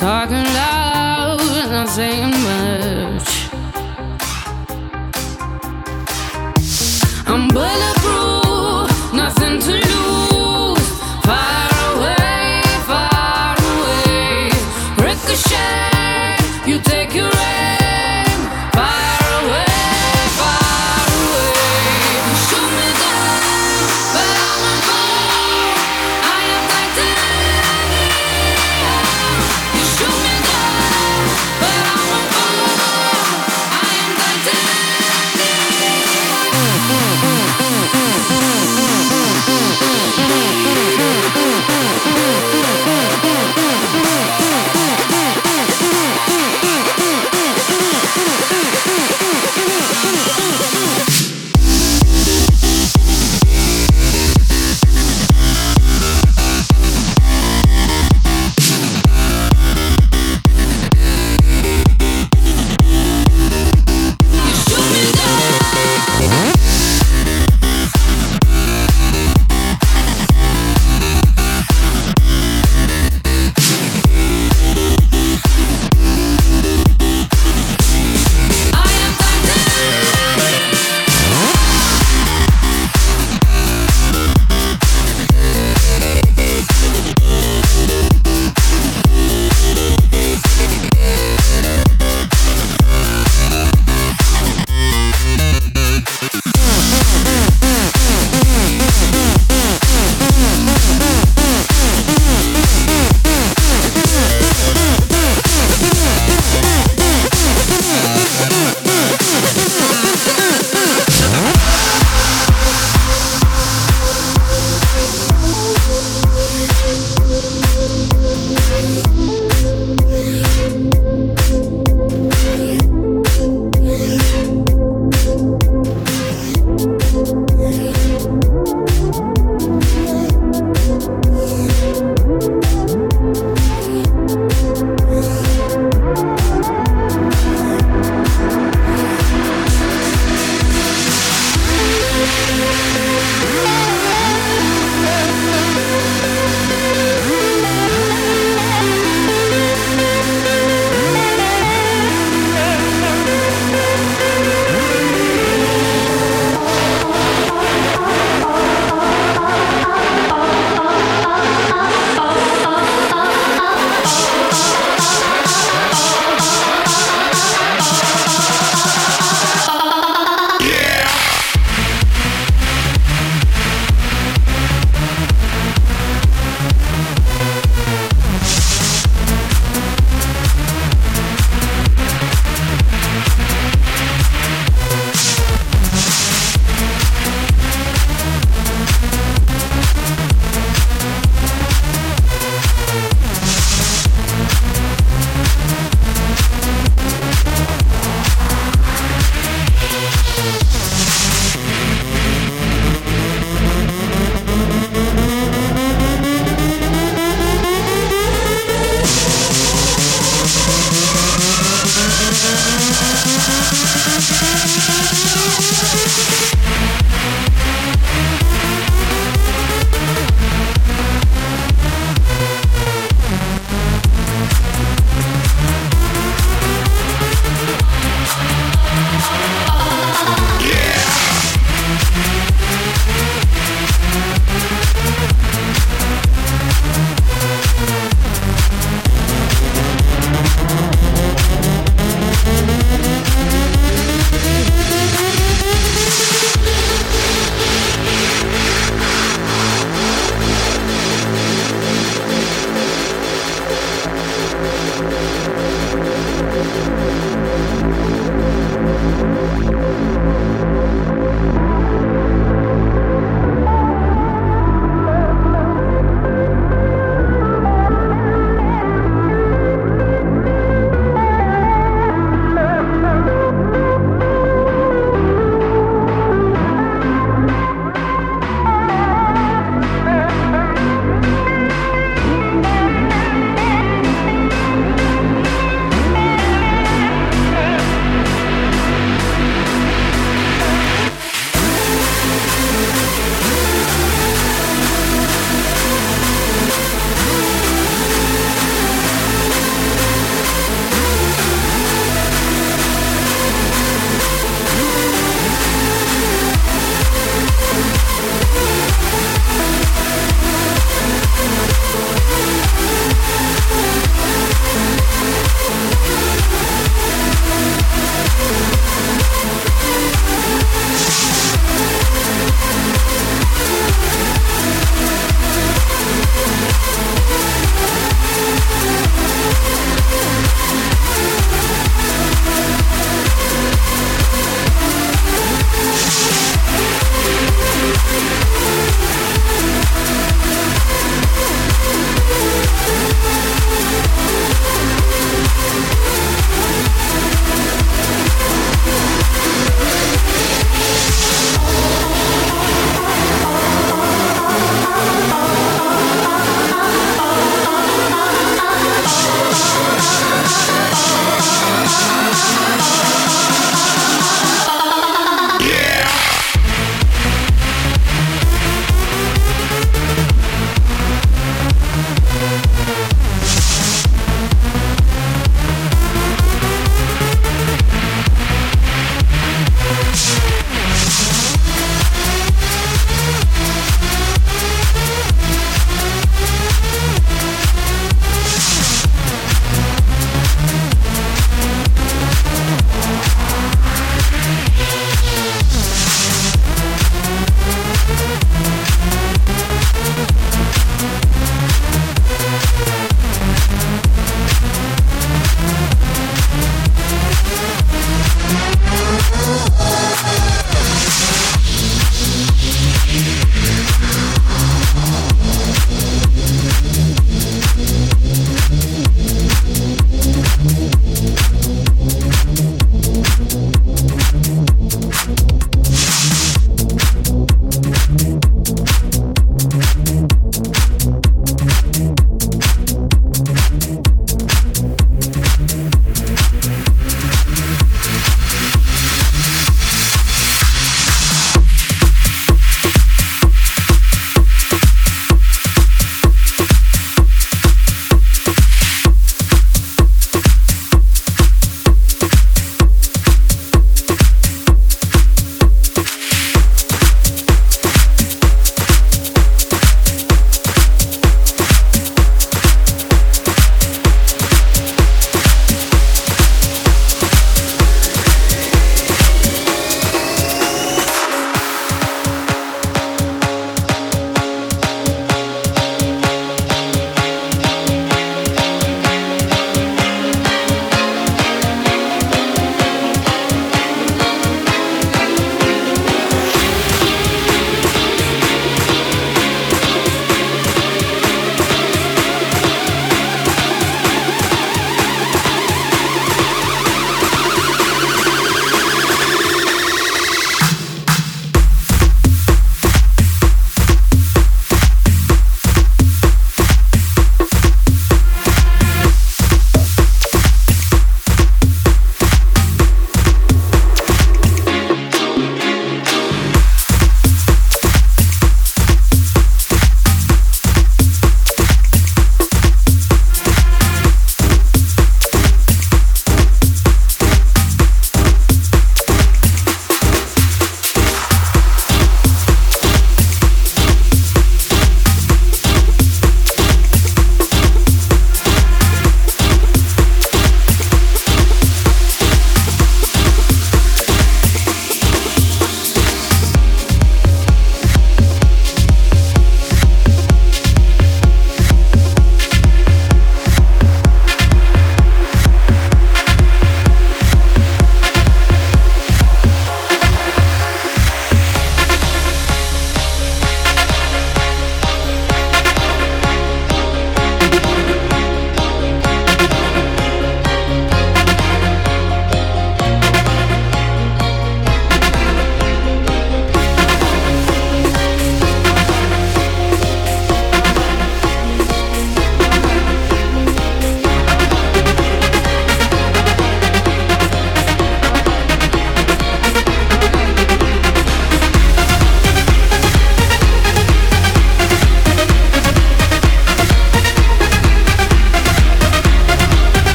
Talking loud, not saying much.